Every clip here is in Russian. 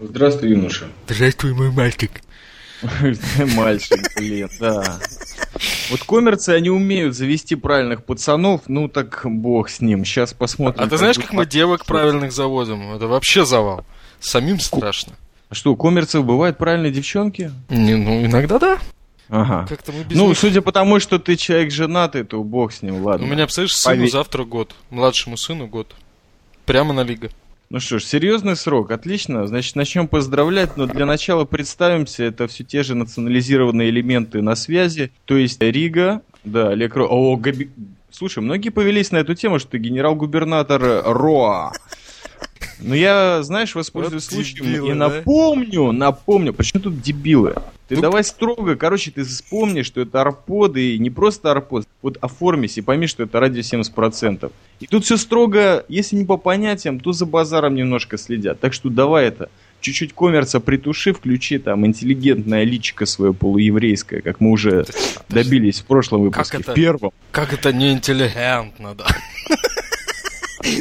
Здравствуй, юноша. Здравствуй, мой мальчик. Мальчик, блин, да. Вот коммерцы, они умеют завести правильных пацанов, ну так бог с ним. Сейчас посмотрим. А ты знаешь, как мы девок правильных заводим? Это вообще завал. Самим страшно. А что, у коммерцев бывают правильные девчонки? Не, ну, иногда да. Ага. Как-то мы без Ну, них- судя по тому, что ты человек женатый, то бог с ним, ладно. У меня, представляешь, сыну Поверь. завтра год. Младшему сыну год. Прямо на лига. Ну что ж, серьезный срок, отлично. Значит, начнем поздравлять, но для начала представимся, это все те же национализированные элементы на связи, то есть Рига, да, Олег Ро... О, Габи- Слушай, многие повелись на эту тему, что ты генерал-губернатор Роа. Но я, знаешь, воспользуюсь Вот случаем дебилы, и да? напомню, напомню, почему тут дебилы? Ты Ну, давай строго, короче, ты вспомни, что это арподы, и не просто арпод, вот оформись и пойми, что это радио 70%. И тут все строго, если не по понятиям, то за базаром немножко следят. Так что давай это, чуть-чуть коммерца притуши, включи там интеллигентное личико свое полуеврейское, как мы уже добились в прошлом выпуске, это? в первом. Как это неинтеллигентно, да.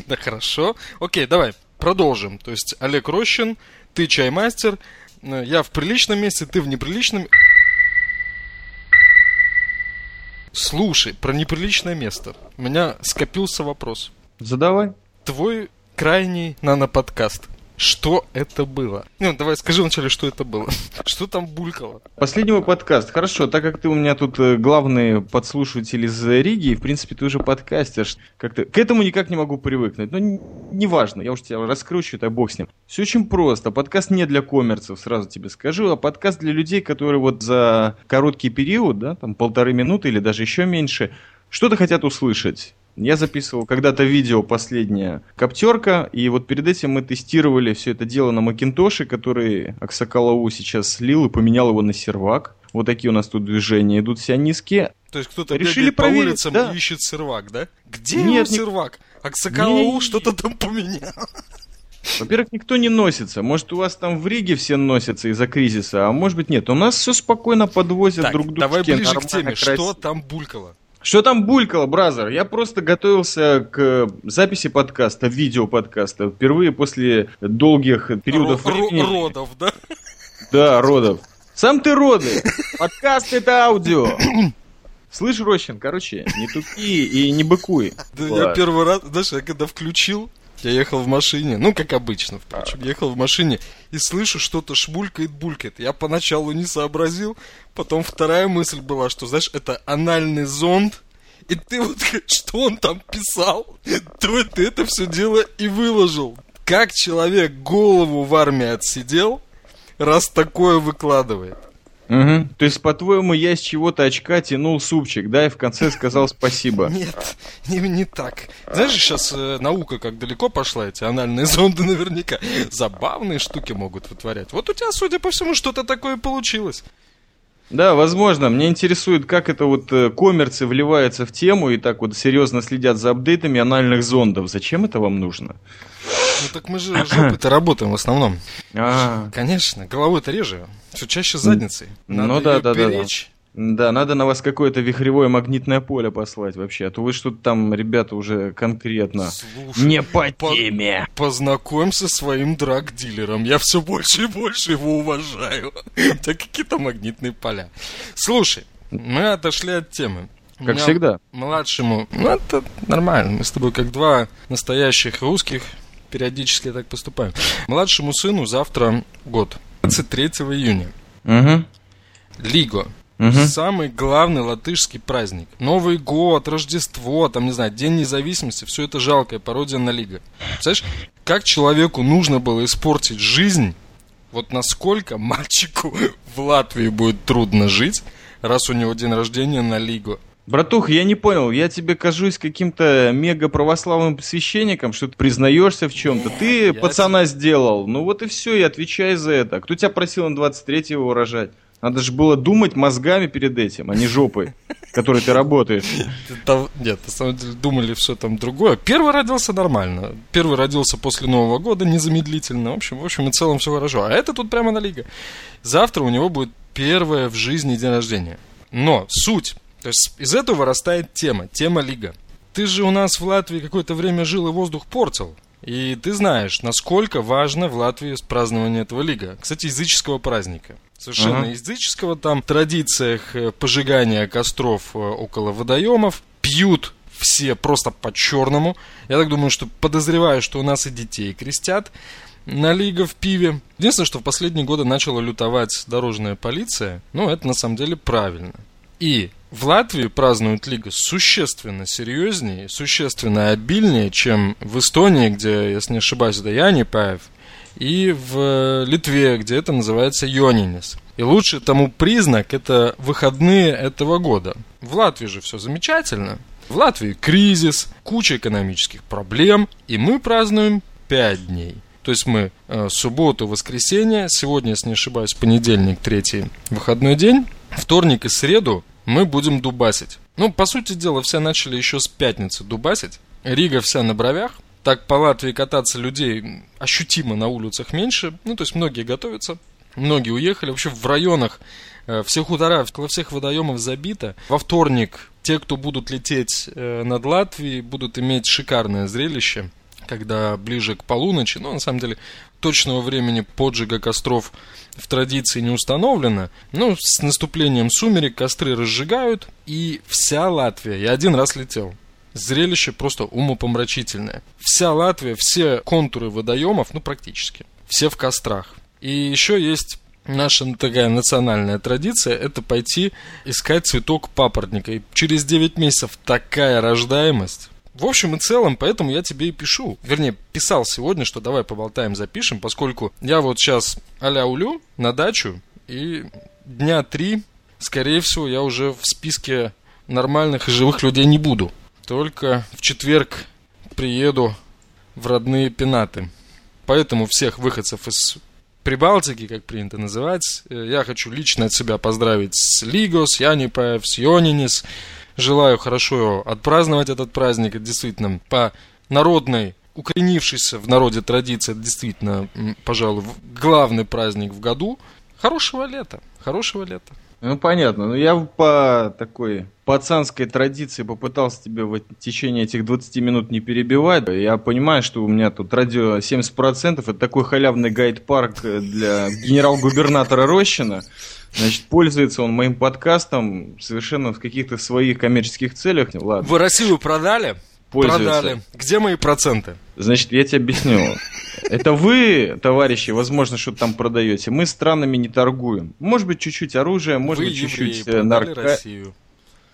Да хорошо. Окей, давай, продолжим. То есть Олег Рощин, ты чаймастер, я в приличном месте, ты в неприличном. Слушай, про неприличное место. У меня скопился вопрос. Задавай. Твой крайний наноподкаст. Что это было? Ну, давай скажи вначале, что это было. Что там булькало? Последнего подкаст. Хорошо, так как ты у меня тут э, главный подслушиватель из Риги, в принципе, ты уже подкастишь. Как-то... К этому никак не могу привыкнуть. Но н- неважно, я уж тебя раскручу, это бог с ним. Все очень просто. Подкаст не для коммерцев, сразу тебе скажу, а подкаст для людей, которые вот за короткий период, да, там полторы минуты или даже еще меньше, что-то хотят услышать. Я записывал когда-то видео последнее Коптерка, и вот перед этим мы тестировали все это дело на Макинтоше, который Аксакалау сейчас слил и поменял его на сервак. Вот такие у нас тут движения идут все низкие. То есть кто-то Решили по проверить, улицам да. и ищет сервак, да? Где Нет, его сервак? Аксакалау Не- что-то там поменял. Во-первых, никто не носится. Может, у вас там в Риге все носятся из-за кризиса, а может быть нет. У нас все спокойно подвозят Так, друг друга. давай ближе к теме. Что там булькало? Что там булькало, бразер? Я просто готовился к записи подкаста, видео подкаста. Впервые после долгих периодов Ро- времени. родов, да? Да, родов. Сам ты роды. Подкаст это аудио. Слышь, Рощин, короче, не тупи и не быкуй. Да я Ладно. первый раз, знаешь, я когда включил, я ехал в машине, ну, как обычно, впрочем, ехал в машине и слышу, что-то шмулькает, булькает. Я поначалу не сообразил, потом вторая мысль была, что, знаешь, это анальный зонд, и ты вот, что он там писал, то ты это все дело и выложил. Как человек голову в армии отсидел, раз такое выкладывает? Мгм. То есть, по-твоему, я с чего-то очка тянул супчик, да, и в конце сказал спасибо. Нет, не, не так. Знаешь, сейчас наука как далеко пошла, эти анальные зонды наверняка забавные штуки могут вытворять. Вот у тебя, судя по всему, что-то такое получилось. Да, возможно. Мне интересует, как это вот э, коммерцы вливаются в тему и так вот серьезно следят за апдейтами анальных зондов. Зачем это вам нужно? Ну так мы же жопой-то работаем в основном. А, Конечно, головой-то реже. Все чаще задницей. Ну Надо да, её да, да, да. Да, надо на вас какое-то вихревое магнитное поле послать вообще, а то вы что-то там, ребята, уже конкретно Слушай, не по по- теме. Познакомься со своим драг-дилером. Я все больше и больше его уважаю. Тебя какие-то магнитные поля. Слушай, мы отошли от темы. Как меня всегда. Младшему, ну это нормально. Мы с тобой как два настоящих русских периодически так поступаем. Младшему сыну завтра год. 23 июня. Угу. Лиго. Мгм. Самый главный латышский праздник. Новый год, Рождество, там, не знаю, День независимости, все это жалкая пародия на Лига. Представляешь, как человеку нужно было испортить жизнь, вот насколько мальчику в Латвии будет трудно жить, раз у него день рождения на Лигу. Братух, я не понял, я тебе кажусь каким-то мега православным священником, что ты признаешься в чем-то. Ты я пацана сделал, ну вот и все, и отвечай за это. Кто тебя просил на 23-го рожать? Надо же было думать мозгами перед этим, а не жопой, которой ты работаешь. Нет, на самом деле думали все там другое. Первый родился нормально. Первый родился после Нового года, незамедлительно. В общем, в общем и целом все хорошо. А это тут прямо на лига. Завтра у него будет первое в жизни день рождения. Но суть. То есть из этого вырастает тема. Тема лига. Ты же у нас в Латвии какое-то время жил и воздух портил. И ты знаешь, насколько важно в Латвии празднование этого лига. Кстати, языческого праздника. Совершенно ага. языческого. Там традициях э, пожигания костров э, около водоемов. Пьют все просто по-черному. Я так думаю, что подозреваю, что у нас и детей крестят на лига в пиве. Единственное, что в последние годы начала лютовать дорожная полиция, ну, это на самом деле правильно. И в Латвии празднуют лигу существенно серьезнее, существенно обильнее, чем в Эстонии, где, если не ошибаюсь, это Янипаев, и в Литве, где это называется Йонинис. И лучший тому признак – это выходные этого года. В Латвии же все замечательно. В Латвии кризис, куча экономических проблем, и мы празднуем 5 дней. То есть мы э, субботу, воскресенье, сегодня, если не ошибаюсь, понедельник, третий выходной день, вторник и среду мы будем дубасить. Ну, по сути дела, все начали еще с пятницы дубасить. Рига вся на бровях. Так по Латвии кататься людей ощутимо на улицах меньше. Ну, то есть многие готовятся, многие уехали. Вообще в районах э, все хутора, около всех водоемов забито. Во вторник те, кто будут лететь э, над Латвией, будут иметь шикарное зрелище когда ближе к полуночи, но на самом деле точного времени поджига костров в традиции не установлено. Но с наступлением сумерек костры разжигают, и вся Латвия, я один раз летел, зрелище просто умопомрачительное. Вся Латвия, все контуры водоемов, ну практически, все в кострах. И еще есть наша такая национальная традиция, это пойти искать цветок папоротника. И через 9 месяцев такая рождаемость, в общем и целом, поэтому я тебе и пишу. Вернее, писал сегодня, что давай поболтаем, запишем, поскольку я вот сейчас а улю на дачу, и дня три, скорее всего, я уже в списке нормальных и живых людей не буду. Только в четверг приеду в родные пенаты. Поэтому всех выходцев из Прибалтики, как принято называть, э, я хочу лично от себя поздравить с Лигос, Янипаев, с Йонинис, Желаю хорошо отпраздновать этот праздник. Это действительно по народной укоренившийся в народе традиции, это действительно, пожалуй, главный праздник в году. Хорошего лета, хорошего лета. Ну, понятно. Ну, я по такой пацанской традиции попытался тебе в течение этих 20 минут не перебивать. Я понимаю, что у меня тут радио 70%. Это такой халявный гайд-парк для генерал-губернатора Рощина. Значит, пользуется он моим подкастом совершенно в каких-то своих коммерческих целях. Ладно. Вы Россию продали? Пользуется. Продали. Где мои проценты? Значит, я тебе объясню. Это вы, товарищи, возможно, что-то там продаете. Мы странами не торгуем. Может быть, чуть-чуть оружие, может вы быть, чуть-чуть э, нарко...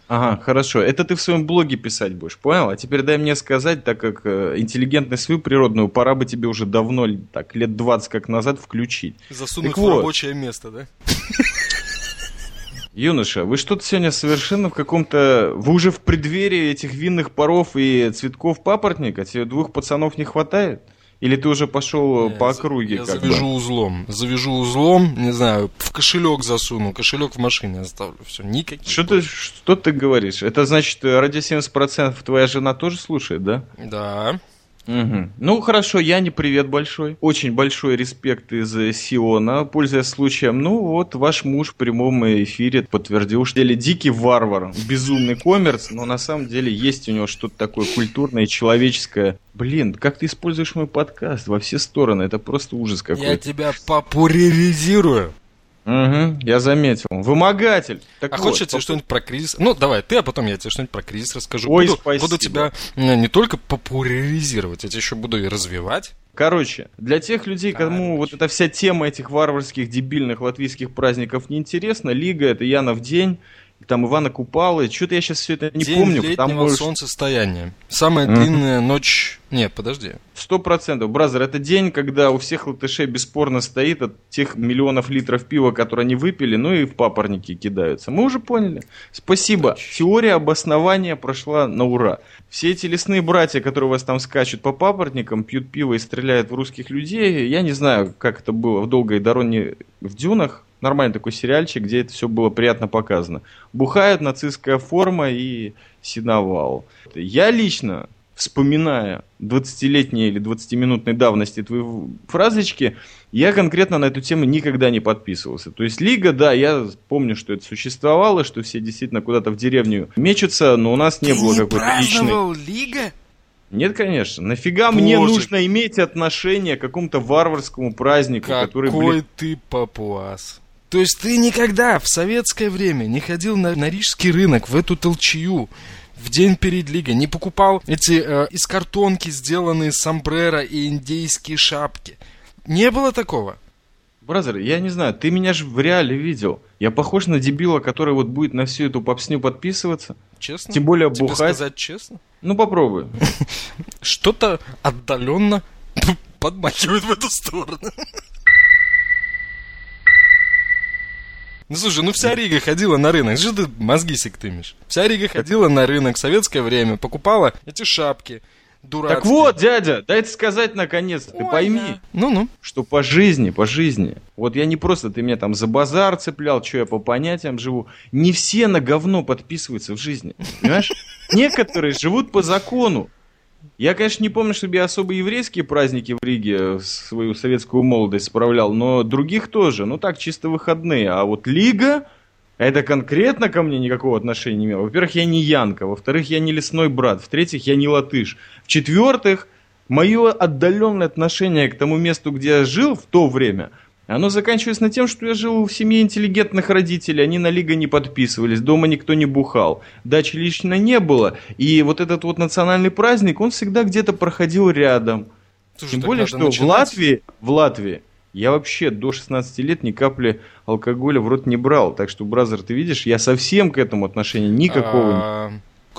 Ага, хорошо. Это ты в своем блоге писать будешь, понял? А теперь дай мне сказать, так как э, интеллигентность свою природную, пора бы тебе уже давно, так, лет 20 как назад включить. Засунуть так в вот. рабочее место, да? Юноша, вы что-то сегодня совершенно в каком-то... Вы уже в преддверии этих винных паров и цветков папоротника? Тебе двух пацанов не хватает? Или ты уже пошел не, по округе? Я завяжу бы? узлом. Завяжу узлом, не знаю, в кошелек засуну, кошелек в машине оставлю. Все, никаких. Что ты, что ты говоришь? Это значит, ради 70% твоя жена тоже слушает, да? Да. Угу. Ну хорошо, я не привет большой. Очень большой респект из Сиона. Пользуясь случаем, ну вот ваш муж в прямом эфире подтвердил, что деле дикий варвар, безумный коммерс, но на самом деле есть у него что-то такое культурное, человеческое. Блин, как ты используешь мой подкаст во все стороны? Это просто ужас какой-то. Я тебя популяризирую. Угу, я заметил. Вымогатель. Так а вот, хочешь я тебе что-нибудь про кризис? Ну, давай, ты, а потом я тебе что-нибудь про кризис расскажу. Ой, буду, спасибо. буду тебя не только популяризировать, я тебя еще буду и развивать. Короче, для тех людей, Короче. кому вот эта вся тема этих варварских, дебильных латвийских праздников не интересна, Лига это Янов день, там Ивана Купалы. Что-то я сейчас все это не День помню. Летнего потому солнцестояния. Самая mm-hmm. длинная ночь. Нет, подожди. Сто процентов. Бразер, это день, когда у всех латышей бесспорно стоит от тех миллионов литров пива, которые они выпили, ну и в папорники кидаются. Мы уже поняли. Спасибо. Теория обоснования прошла на ура. Все эти лесные братья, которые у вас там скачут по папоротникам, пьют пиво и стреляют в русских людей, я не знаю, как это было в долгой дороге в дюнах, нормальный такой сериальчик, где это все было приятно показано. Бухают, нацистская форма и синовал. Я лично, вспоминая 20-летние или 20-минутной давности твои фразочки, я конкретно на эту тему никогда не подписывался. То есть Лига, да, я помню, что это существовало, что все действительно куда-то в деревню мечутся, но у нас не Ты было какой-то личной... Лига? Нет, конечно. Нафига мне нужно иметь отношение к какому-то варварскому празднику, Какой который, блин... ты папуас. То есть ты никогда в советское время не ходил на, на рижский рынок, в эту толчью, в день перед лигой, не покупал эти э, из картонки сделанные сомбреро и индейские шапки. Не было такого? Бразер, я не знаю, ты меня же в реале видел. Я похож на дебила, который вот будет на всю эту попсню подписываться. Честно? Тем более Тебе бухать. сказать честно? Ну попробуй. Что-то отдаленно подмахивает в эту сторону. Ну слушай, ну вся Рига ходила на рынок. Что ты мозги сектымишь? Вся Рига ходила на рынок в советское время, покупала эти шапки дурацкие. Так вот, дядя, дай сказать наконец, ты Ой, пойми. Ну-ну. что по жизни, по жизни, вот я не просто, ты меня там за базар цеплял, что я по понятиям живу, не все на говно подписываются в жизни, понимаешь? Некоторые живут по закону. Я, конечно, не помню, чтобы я особо еврейские праздники в Риге в свою советскую молодость справлял, но других тоже, ну так, чисто выходные. А вот Лига, это конкретно ко мне никакого отношения не имело. Во-первых, я не Янка, во-вторых, я не лесной брат, в-третьих, я не латыш. В-четвертых, мое отдаленное отношение к тому месту, где я жил в то время, оно заканчивается на тем, что я жил в семье интеллигентных родителей, они на Лига не подписывались, дома никто не бухал, дачи лично не было, и вот этот вот национальный праздник, он всегда где-то проходил рядом. Слушай, Тем более, что начинать. в Латвии, в Латвии я вообще до 16 лет ни капли алкоголя в рот не брал. Так что, бразер, ты видишь, я совсем к этому отношения никакого не... А,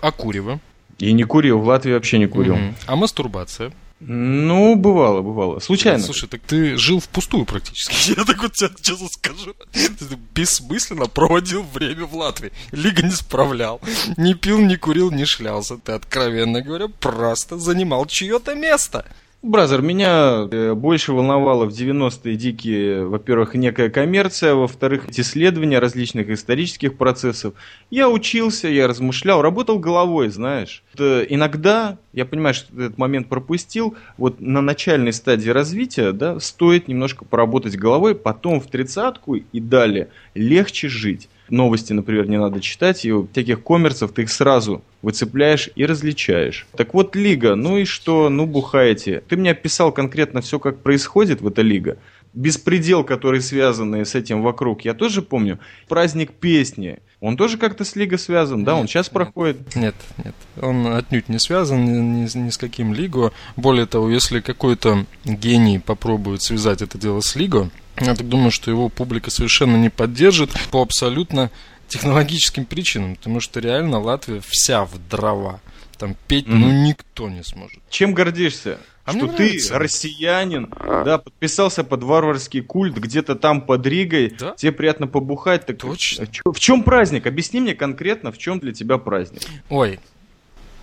а курево? И не курил, в Латвии вообще не курил. А мастурбация? Ну, бывало, бывало. Случайно. Слушай, так ты жил впустую практически. Я так вот тебе честно скажу. Ты бессмысленно проводил время в Латвии. Лига не справлял. Не пил, не курил, не шлялся. Ты, откровенно говоря, просто занимал чье-то место. Бразер, меня э, больше волновало в 90-е дикие, во-первых, некая коммерция, во-вторых, исследования различных исторических процессов. Я учился, я размышлял, работал головой, знаешь. Это иногда, я понимаю, что этот момент пропустил, вот на начальной стадии развития, да, стоит немножко поработать головой, потом в тридцатку и далее легче жить. Новости, например, не надо читать, и у всяких коммерцев ты их сразу выцепляешь и различаешь. Так вот, лига, ну и что, ну бухаете. Ты мне описал конкретно все, как происходит в этой лига. Беспредел, который связанный с этим вокруг, я тоже помню. Праздник песни, он тоже как-то с лигой связан, да? Он Нет, сейчас нет. проходит. Нет, нет. Он отнюдь не связан ни, ни ни с каким Лиго. Более того, если какой-то гений попробует связать это дело с Лиго, я так думаю, что его публика совершенно не поддержит по абсолютно технологическим причинам. Потому что реально Латвия вся в дрова. Там петь, ну, Мгм. никто не сможет. Чем гордишься? А что ты нравится. россиянин, да, подписался под варварский культ где-то там под Ригой, Да. тебе приятно побухать. Так Точно. а В чем праздник? Объясни мне конкретно, в чем для тебя праздник. Ой,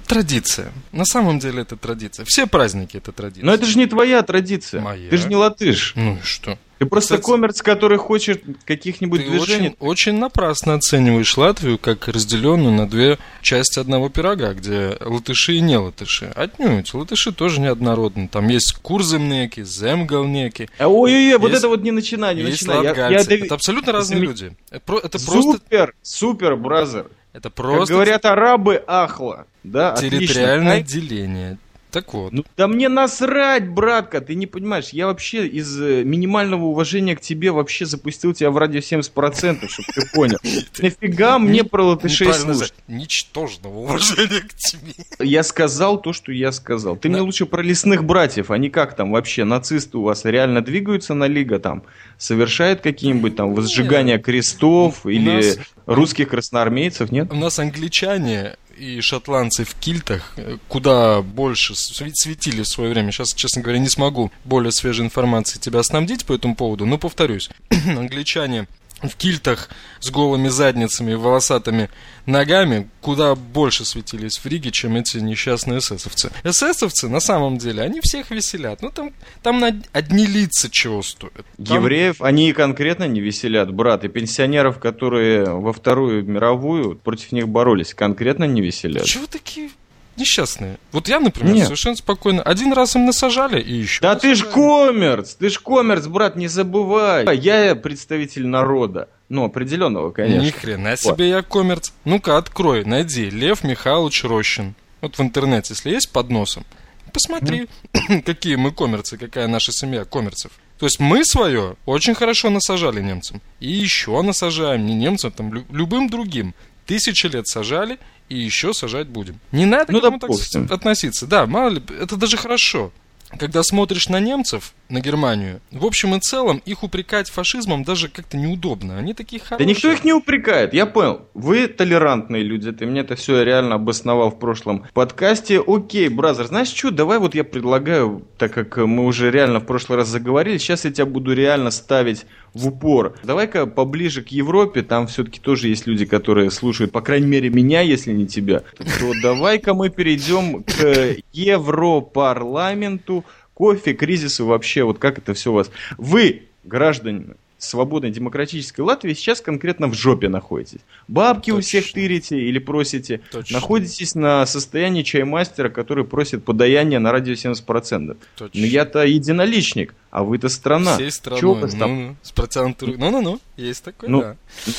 традиция. На самом деле это традиция. Все праздники это традиция. Но это же не твоя традиция. Моя. Ты же не латыш. Ну и что? Ты просто Кстати, коммерц, который хочет каких-нибудь Ты движений. очень, очень напрасно оцениваешь Латвию как разделенную на две части одного пирога, где латыши и не латыши. Отнюдь, латыши тоже неоднородны. Там есть курземнеки, земгалнеки, А, Ой-ой-ой, вот это вот не начинай, не есть начинай. Я- я Это абсолютно разные Заме- люди. Это, про- это просто, Супер, супер, бразер. это Как просто говорят арабы, ахла. Да, территориальное отлично. деление. Так вот. Ну, да мне насрать, братка, ты не понимаешь. Я вообще из э, минимального уважения к тебе вообще запустил тебя в радио 70%, чтобы ты понял. Нафига мне про латышей слушать? Ничтожного уважения к тебе. Я сказал то, что я сказал. Ты мне лучше про лесных братьев, они как там вообще, нацисты у вас реально двигаются на лига там? Совершают какие-нибудь там возжигания крестов или русских красноармейцев, нет? У нас англичане и шотландцы в кильтах э, куда больше светили в свое время. Сейчас, честно говоря, не смогу более свежей информации тебя снабдить по этому поводу, но повторюсь. англичане в кильтах с голыми задницами и волосатыми ногами куда больше светились в Риге, чем эти несчастные эсэсовцы. Эсэсовцы, на самом деле, они всех веселят. Ну, там, там одни лица чего стоят. Там- Евреев они и конкретно не веселят, брат. И пенсионеров, которые во Вторую мировую против них боролись, конкретно не веселят. Чего такие несчастные? Вот я, например, Нет. совершенно спокойно. Один раз им насажали и еще. Да ты ж коммерц, ты ж коммерц, брат, не забывай. Я представитель народа. Ну, определенного, конечно. Ни хрена себе я коммерц. Ну-ка, открой, найди. Лев Михайлович Рощин. Вот в интернете, если есть под носом, Посмотри, какие мы коммерцы, какая наша семья коммерцев. То есть мы свое очень хорошо насажали немцам. И еще насажаем, не немцам, там, любым другим. Тысячи лет сажали, и еще сажать будем. Не надо ну, к этому так относиться. Да, мало ли, это даже хорошо когда смотришь на немцев, на Германию, в общем и целом их упрекать фашизмом даже как-то неудобно. Они такие хорошие. Да никто их не упрекает, я понял. Вы толерантные люди, ты мне это все реально обосновал в прошлом подкасте. Окей, бразер, знаешь что, давай вот я предлагаю, так как мы уже реально в прошлый раз заговорили, сейчас я тебя буду реально ставить в упор. Давай-ка поближе к Европе, там все-таки тоже есть люди, которые слушают, по крайней мере, меня, если не тебя. То давай-ка мы перейдем к Европарламенту, кофе, кризису вообще, вот как это все у вас. Вы, граждане свободной демократической Латвии, сейчас конкретно в жопе находитесь. Бабки Точно. у всех тырите или просите. Точно. Находитесь на состоянии чаймастера, который просит подаяние на радио 70%. Точно. Но я-то единоличник, а вы-то страна. Всей страной. Чего ну, ну, с процентом... Ну-ну-ну, есть такое, ну, да.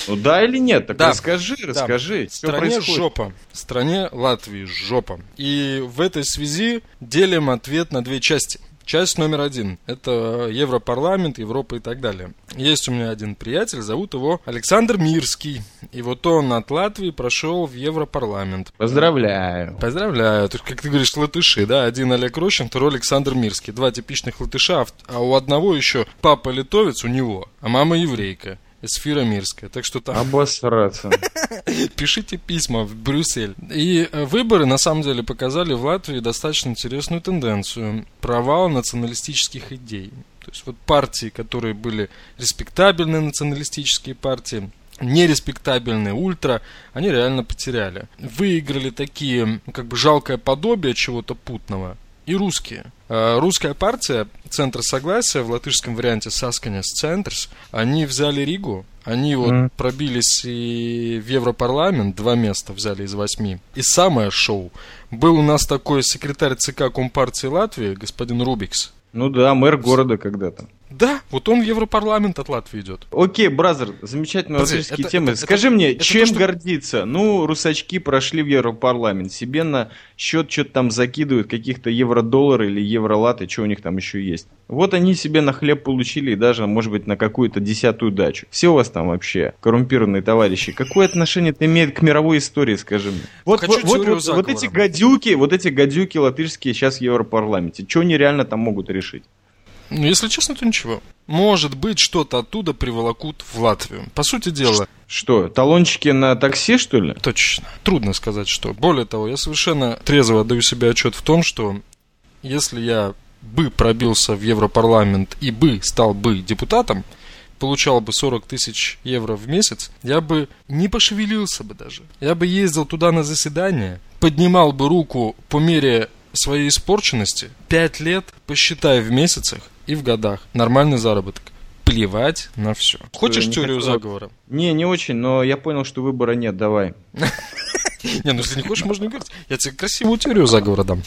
Ну да или нет? Так да. расскажи, расскажи. Да. Стране происходит? жопа. Стране Латвии жопа. И в этой связи делим ответ на две части – Часть номер один – это Европарламент, Европа и так далее. Есть у меня один приятель, зовут его Александр Мирский. И вот он от Латвии прошел в Европарламент. Поздравляю. Поздравляю. Есть, как ты говоришь, латыши, да? Один Олег Рощин, второй Александр Мирский. Два типичных латыша, а у одного еще папа литовец у него, а мама еврейка. Эсфира Мирская. Так что там... Обосраться. Пишите письма в Брюссель. И э, выборы, на самом деле, показали в Латвии достаточно интересную тенденцию. Провал националистических идей. То есть вот партии, которые были респектабельные националистические партии, нереспектабельные ультра, они реально потеряли. Выиграли такие, как бы жалкое подобие чего-то путного и русские. А, русская партия Центр Согласия в латышском варианте Сасканес Центрс, они взяли Ригу, они вот mm. пробились и в Европарламент, два места взяли из восьми. И самое шоу. Был у нас такой секретарь ЦК Компартии Латвии, господин Рубикс. Ну да, мэр города когда-то. Да, вот он в Европарламент от Латвии идет. Окей, бразер, замечательные латвийские темы. Это, Скажи это, мне, это чем то, что... гордиться? Ну, русачки прошли в Европарламент, себе на счет что-то там закидывают, каких-то евро-доллары или евро-латы, что у них там еще есть. Вот они себе на хлеб получили и даже, может быть, на какую-то десятую дачу. Все у вас там вообще коррумпированные товарищи. Какое отношение это имеет к мировой истории, скажи мне? Вот, вот, вот, вот, вот эти гадюки, вот эти гадюки латышские сейчас в Европарламенте, что они реально там могут решить? Ну, если честно, то ничего. Может быть, что-то оттуда приволокут в Латвию. По сути дела... Что, талончики на такси, что ли? Точно. Трудно сказать, что. Более того, я совершенно трезво отдаю себе отчет в том, что если я бы пробился в Европарламент и бы стал бы депутатом, получал бы 40 тысяч евро в месяц, я бы не пошевелился бы даже. Я бы ездил туда на заседание, поднимал бы руку по мере своей испорченности, 5 лет посчитай в месяцах, и в годах. Нормальный заработок. Плевать на все. Хочешь не теорию хотел... заговора? Не, не очень, но я понял, что выбора нет, давай. Не, ну если не хочешь, можно говорить. Я тебе красивую теорию заговора дам.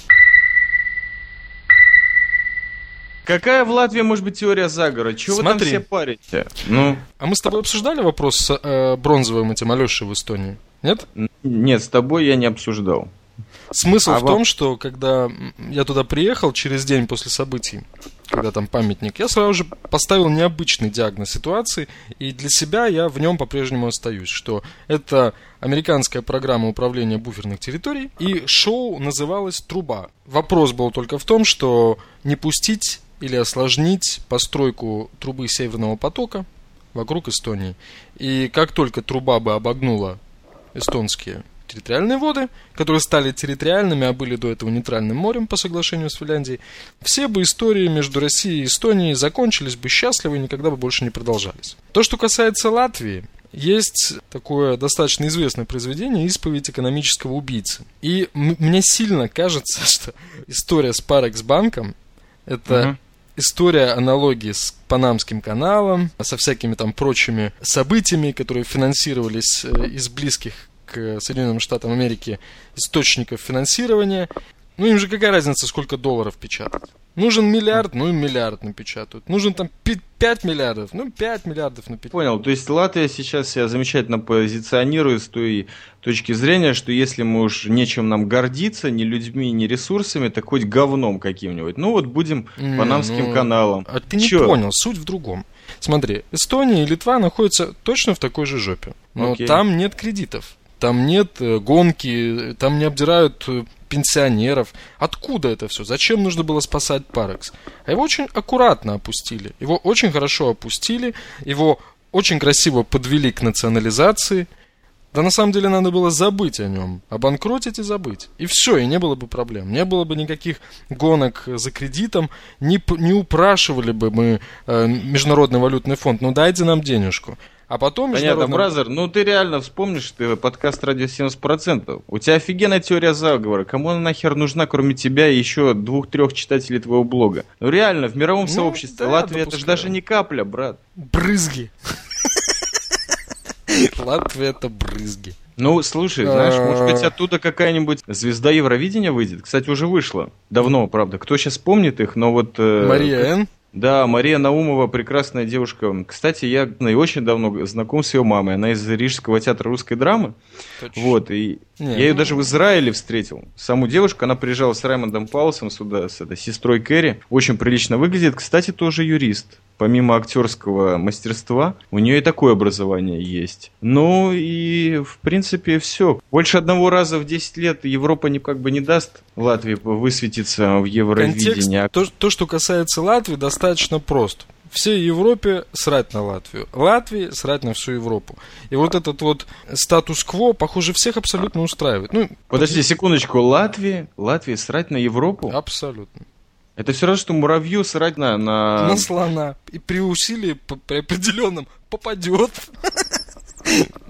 Какая в Латвии может быть теория заговора? Чего Смотри. вы там все парите? Ну. А мы с тобой обсуждали вопрос с э, бронзовым этим Алешей в Эстонии? Нет? Нет, с тобой я не обсуждал. Смысл а в том, что когда я туда приехал через день после событий, когда там памятник, я сразу же поставил необычный диагноз ситуации, и для себя я в нем по-прежнему остаюсь, что это американская программа управления буферных территорий, и шоу называлось «Труба». Вопрос был только в том, что не пустить или осложнить постройку трубы Северного потока вокруг Эстонии. И как только труба бы обогнула эстонские территориальные воды, которые стали территориальными, а были до этого нейтральным морем по соглашению с Финляндией, все бы истории между Россией и Эстонией закончились бы счастливо и никогда бы больше не продолжались. То, что касается Латвии, есть такое достаточно известное произведение «Исповедь экономического убийцы». И мне сильно кажется, что история с Парекс-банком – это угу. История аналогии с Панамским каналом, со всякими там прочими событиями, которые финансировались э, из близких к Соединенным Штатам Америки источников финансирования. Ну им же какая разница, сколько долларов печатать? Нужен миллиард, ну и миллиард напечатают. Нужен там 5 миллиардов, ну 5 миллиардов напечатают. Понял, то есть Латвия сейчас себя замечательно позиционирует с той точки зрения, что если мы уж нечем нам гордиться, ни людьми, ни ресурсами, так хоть говном каким-нибудь. Ну вот будем Не, панамским ну, каналам. А ты не Чё? понял, суть в другом. Смотри, Эстония и Литва находятся точно в такой же жопе. Но Окей. там нет кредитов. Там нет э, гонки, э, там не обдирают э, пенсионеров. Откуда это все? Зачем нужно было спасать Парекс? А его очень аккуратно опустили. Его очень хорошо опустили. Его очень красиво подвели к национализации. Да на самом деле надо было забыть о нем, обанкротить и забыть. И все, и не было бы проблем. Не было бы никаких гонок за кредитом, не, не упрашивали бы мы э, Международный валютный фонд, ну дайте нам денежку. А потом Понятно, Международный- Brother, ну ты реально вспомнишь, ты подкаст радио 70%. У тебя офигенная теория заговора. Кому она нахер нужна, кроме тебя и еще двух-трех читателей твоего блога? Ну реально, в мировом Ну, сообществе да, Латвия это же даже не капля, брат. Брызги. Латвия это брызги. Ну, слушай, знаешь, может быть, А. оттуда какая-нибудь звезда Евровидения выйдет. Кстати, уже вышла. Давно, правда. Кто сейчас помнит их, но вот... э, Мария Н. Да, Мария Наумова, прекрасная девушка. Кстати, я ну, очень давно знаком с ее мамой. Она из Рижского театра русской драмы. Вот, и Не, я ее даже в Израиле встретил. Саму девушку, она приезжала с Раймондом Паулсом сюда, с этой сестрой Кэрри. Очень прилично выглядит. Кстати, тоже юрист. Помимо актерского мастерства, у нее и такое образование есть. Ну и, в принципе, все. Больше одного раза в 10 лет Европа не, как бы не даст Латвии высветиться в Контекст, Евровидении. А то, то, что касается Латвии, достаточно прост. Всей Европе срать на Латвию. Латвии срать на всю Европу. И вот этот вот статус-кво, похоже, всех абсолютно устраивает. Ну, Подожди секундочку, Латвия? Латвия срать на Европу? абсолютно. Это все равно, что муравью срать на... на... На слона. И при усилии при определенном попадет.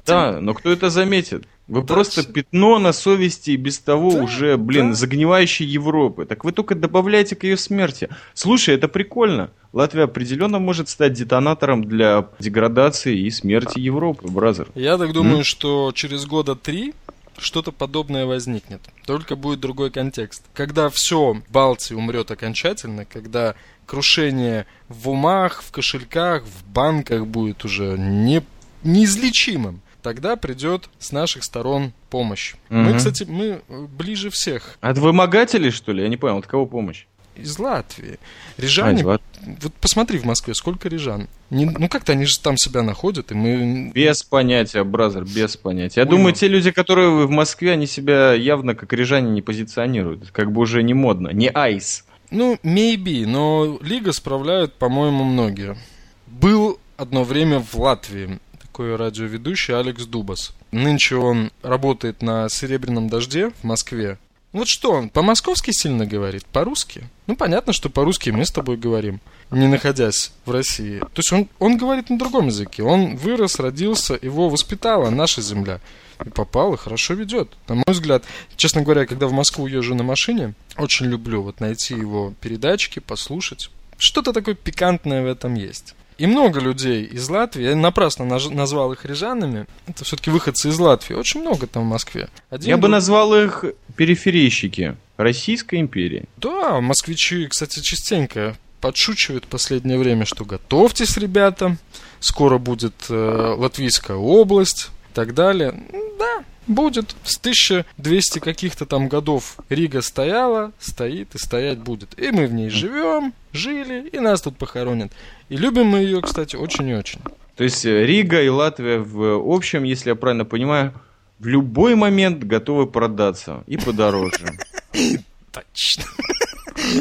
Да, но кто это заметит? Вы Да, просто всё. пятно на совести и без того Да, уже, блин, да. загнивающей Европы. Так вы только добавляете к ее смерти. Слушай, это прикольно. Латвия определенно может стать детонатором для деградации и смерти Европы, бразер. Я так думаю, что через года три что-то подобное возникнет. Только будет другой контекст. Когда все Балтии умрет окончательно, когда крушение в умах, в кошельках, в банках будет уже не, неизлечимым, тогда придет с наших сторон помощь. Мы, Мгм. кстати, мы э, ближе всех От вымогателей, что ли? Я не понял, от кого помощь? из Латвии. А, Рижане, из Лат- вот посмотри в Москве, сколько рижан. Не- ну как-то они же там себя находят, и мы... Без понятия, бразер, без понятия. Я Уйма. думаю, те люди, которые в Москве, они себя явно как рижане не позиционируют. Как бы уже не модно. Не айс. Ну, maybe, но Лига справляют, по-моему, многие. Был одно время в Латвии такой радиоведущий Алекс Дубас. Нынче он работает на «Серебряном дожде» в Москве. Вот что он, по-московски сильно говорит, по-русски? Ну, понятно, что по-русски мы с тобой говорим, не находясь в России. То есть он, он говорит на другом языке. Он вырос, родился, его воспитала наша земля. И попал, и хорошо ведет. На мой взгляд, честно говоря, когда в Москву езжу на машине, очень люблю вот найти его передачки, послушать. Что-то такое пикантное в этом есть. И много людей из Латвии, я напрасно наж- назвал их рижанами, это все-таки выходцы из Латвии, очень много там в Москве. Один Я бы друг- назвал их периферийщики Российской империи. Да, москвичи, кстати, частенько подшучивают в последнее время, что готовьтесь, ребята, скоро будет э, Латвийская область и так далее. Да, будет. С 1200 каких-то там годов Рига стояла, стоит и стоять будет. И мы в ней живем, жили, и нас тут похоронят. И любим мы ее, кстати, очень и очень. То есть э, Рига и Латвия в общем, если я правильно понимаю, в любой момент готовы продаться и подороже. Точно.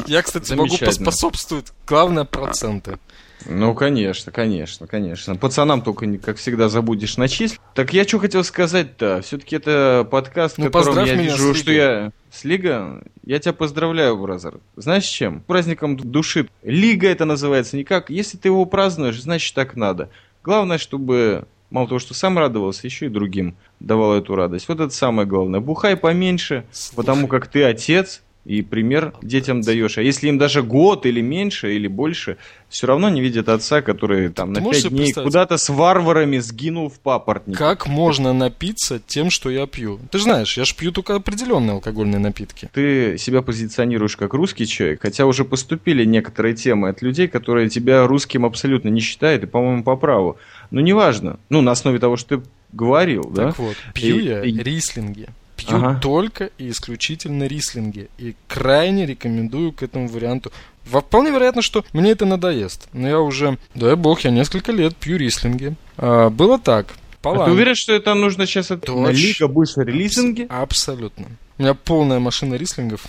Я, кстати, могу поспособствовать. Главное, проценты. Ну, конечно, конечно, конечно. Пацанам только, как всегда, забудешь начислить. Так я что хотел сказать-то? Все-таки это подкаст, в Ну, котором я вижу, что я... С Лига? Я тебя поздравляю, бразер. Знаешь чем? Праздником души. Лига это называется никак. Если ты его празднуешь, значит так надо. Главное, чтобы мало того, что сам радовался, еще и другим давал эту радость. Вот это самое главное. Бухай поменьше, Слушай. потому как ты отец, и пример детям даешь. А если им даже год или меньше, или больше, все равно не видят отца, который там Ты на пять дней куда-то с варварами сгинул в папоротник. Как можно напиться тем, что я пью? Ты же знаешь, я ж пью только определенные алкогольные напитки. Ты себя позиционируешь как русский человек, хотя уже поступили некоторые темы от людей, которые тебя русским абсолютно не считают, и, по-моему, по праву. Но неважно. Ну, на основе того, что ты говорил, так да? Так вот, пью и, я и... рислинги. Пью ага. только и исключительно рислинги. И крайне рекомендую к этому варианту. Вполне вероятно, что мне это надоест. Но я уже, дай бог, я несколько лет пью рислинги. А, было так. А ты уверен, что это нужно сейчас от Точно. лига больше релизинги? Абсолютно. У меня полная машина рислингов.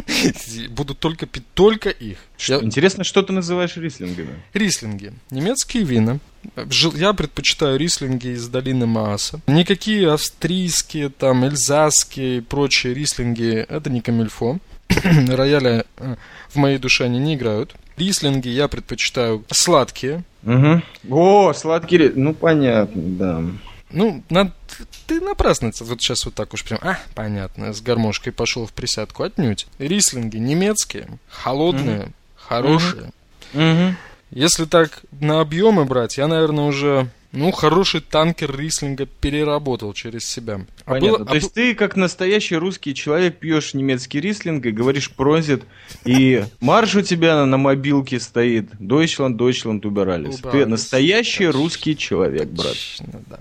Буду только пить только их. Что? Я... Интересно, что ты называешь рислингами? Рислинги. Немецкие вина. Я предпочитаю рислинги из долины Мааса. Никакие австрийские, там, эльзасские и прочие рислинги – это не камильфо. Рояля э, в моей душе они не играют. Рислинги я предпочитаю сладкие. Угу. О, сладкие, ну понятно, да. Ну, надо, ты напрасно вот сейчас вот так уж прям, а, понятно, с гармошкой пошел в присядку отнюдь. Рислинги немецкие, холодные, угу. хорошие. Угу. Если так на объемы брать, я, наверное, уже ну, хороший танкер рислинга переработал через себя. А Понятно. Было, То а есть ты, как настоящий русский человек, пьешь немецкий рислинг и говоришь прозит, и марш у тебя на мобилке стоит Deutschland, Deutschland убирались. Ты настоящий русский человек, брат. Точно, да.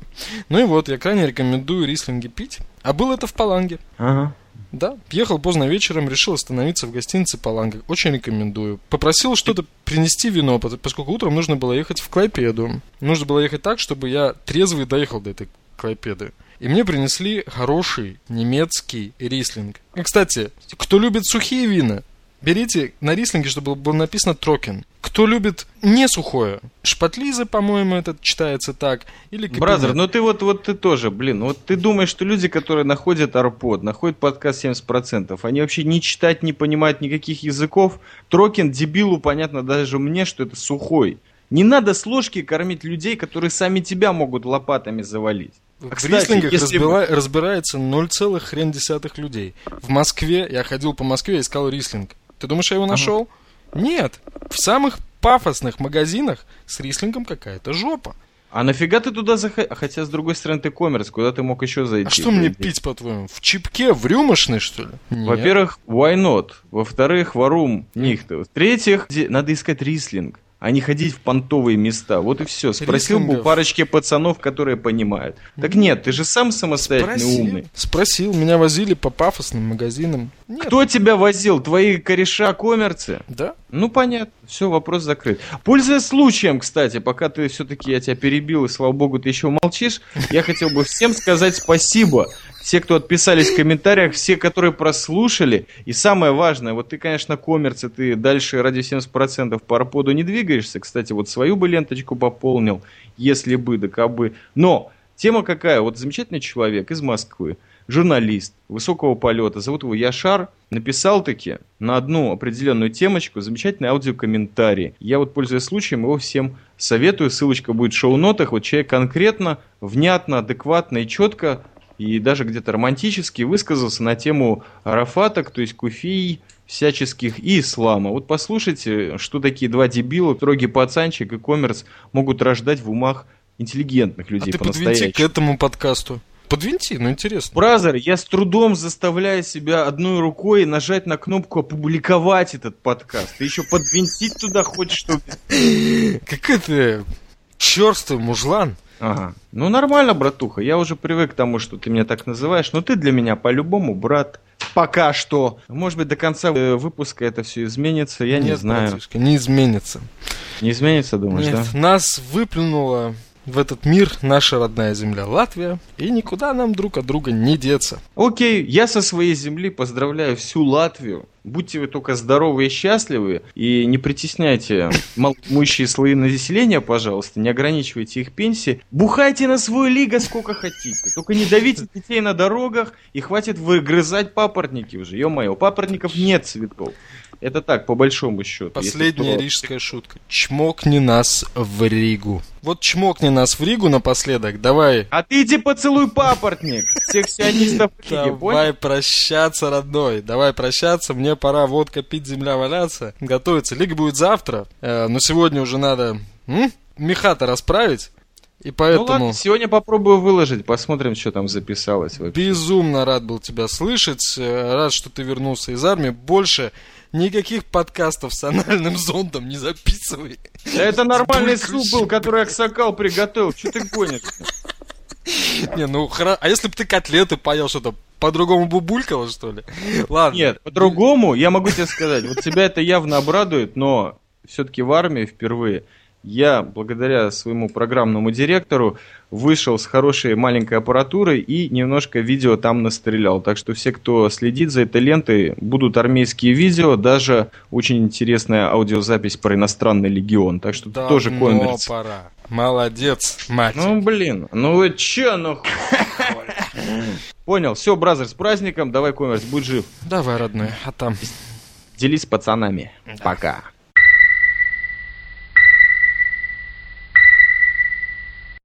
Ну и вот, я крайне рекомендую рислинги пить. А было это в Паланге. Ага. Да, ехал поздно вечером, решил остановиться в гостинице Паланга. Очень рекомендую. Попросил что-то принести вино, поскольку утром нужно было ехать в Клайпеду. Нужно было ехать так, чтобы я трезвый доехал до этой Клайпеды. И мне принесли хороший немецкий рислинг. И, кстати, кто любит сухие вина, берите на рислинге, чтобы было написано trocken. Кто любит не сухое, Spätlese, по-моему, это читается так, или Brother, ну ты вот, вот ты тоже, блин, вот ты думаешь, что люди, которые находят арпод, находят подкаст 70%, они вообще не читать, не понимают никаких языков. Трокен дебилу понятно даже мне, что это сухой. Не надо с ложки кормить людей, которые сами тебя могут лопатами завалить. В а, кстати, рислингах если... разбира... разбирается 0, хрен десятых людей. В Москве, я ходил по Москве искал рислинг. Ты думаешь, я его нашел? Ага. Нет. В самых пафосных магазинах с рислингом какая-то жопа. А нафига ты туда заходил? Хотя, с другой стороны, ты коммерс, куда ты мог еще зайти? А что мне пить, по-твоему? В чипке, в рюмошной, что ли? Во-первых, why not? Во-вторых, варум нихто. В-третьих, надо искать рислинг а не ходить в понтовые места. Вот и все. Спросил бы у парочки пацанов, которые понимают. Так нет, ты же сам самостоятельный Спросил. умный. Спросил, меня возили по пафосным магазинам. Нет. Кто тебя возил? Твои кореша коммерцы? Да. Ну понятно, все, вопрос закрыт. Пользуясь случаем, кстати, пока ты все-таки я тебя перебил, и слава богу, ты еще молчишь, я хотел бы всем сказать спасибо все, кто отписались в комментариях, все, которые прослушали. И самое важное, вот ты, конечно, коммерцы, ты дальше ради 70% по не двигаешься. Кстати, вот свою бы ленточку пополнил, если бы, да кабы. Но тема какая? Вот замечательный человек из Москвы, журналист высокого полета, зовут его Яшар, написал таки на одну определенную темочку замечательный аудиокомментарий. Я вот, пользуясь случаем, его всем советую. Ссылочка будет в шоу-нотах. Вот человек конкретно, внятно, адекватно и четко и даже где-то романтически высказался на тему арафаток, то есть куфий, всяческих и ислама. Вот послушайте, что такие два дебила, строгий пацанчик и коммерс могут рождать в умах интеллигентных людей а ты подвинти к этому подкасту. Подвинти, ну интересно. Бразер, я с трудом заставляю себя одной рукой нажать на кнопку «Опубликовать этот подкаст». Ты еще подвинтить туда хочешь, что Какой ты черствый мужлан. Ага. Ну нормально, братуха. Я уже привык к тому, что ты меня так называешь. Но ты для меня по-любому брат. Пока что. Может быть, до конца э, выпуска это все изменится. Я Нет, не знаю. Братишка, не изменится. Не изменится, думаешь, Нет, да? Нас выплюнуло в этот мир наша родная земля Латвия, и никуда нам друг от друга не деться. Окей, я со своей земли поздравляю всю Латвию. Будьте вы только здоровы и счастливы, и не притесняйте малоимущие слои населения, пожалуйста, не ограничивайте их пенсии. Бухайте на свой лига сколько хотите, только не давите детей на дорогах, и хватит выгрызать папоротники уже. Ё-моё, папоротников нет цветков. Это так, по большому счету. Последняя кто... рижская шутка. Чмокни нас в Ригу. Вот чмокни нас в Ригу напоследок, давай. А ты иди поцелуй папоротник всех сионистов Давай понял? прощаться, родной. Давай прощаться. Мне пора водка пить, земля валяться. Готовиться. Лига будет завтра. э, но сегодня уже надо м? меха-то расправить. И Ну поэтому ладно, сегодня попробую выложить, посмотрим, что там записалось вообще. безумно рад был тебя слышать. э, Рад, что ты вернулся из армии. Больше никаких подкастов с анальным зондом не записывай. Да это нормальный суп был, который Аксакал приготовил. Что ты гонишь? Не, ну хоро- А если бы ты котлеты поел, что-то по-другому бубулькало, что ли? Ладно. Нет, по-другому, я могу тебе сказать, вот тебя это явно обрадует, но все-таки в армии впервые я, благодаря своему программному директору, вышел с хорошей маленькой аппаратурой и немножко видео там настрелял. Так что все, кто следит за этой лентой, будут армейские видео, даже очень интересная аудиозапись про иностранный легион. Так что Давно тоже конверс. пора. Молодец, мать. Ну, блин, ну вы че, ну... Понял, все, бразер, с праздником, давай, конверс, будь жив. Давай, родной, а там... Делись с пацанами. Пока.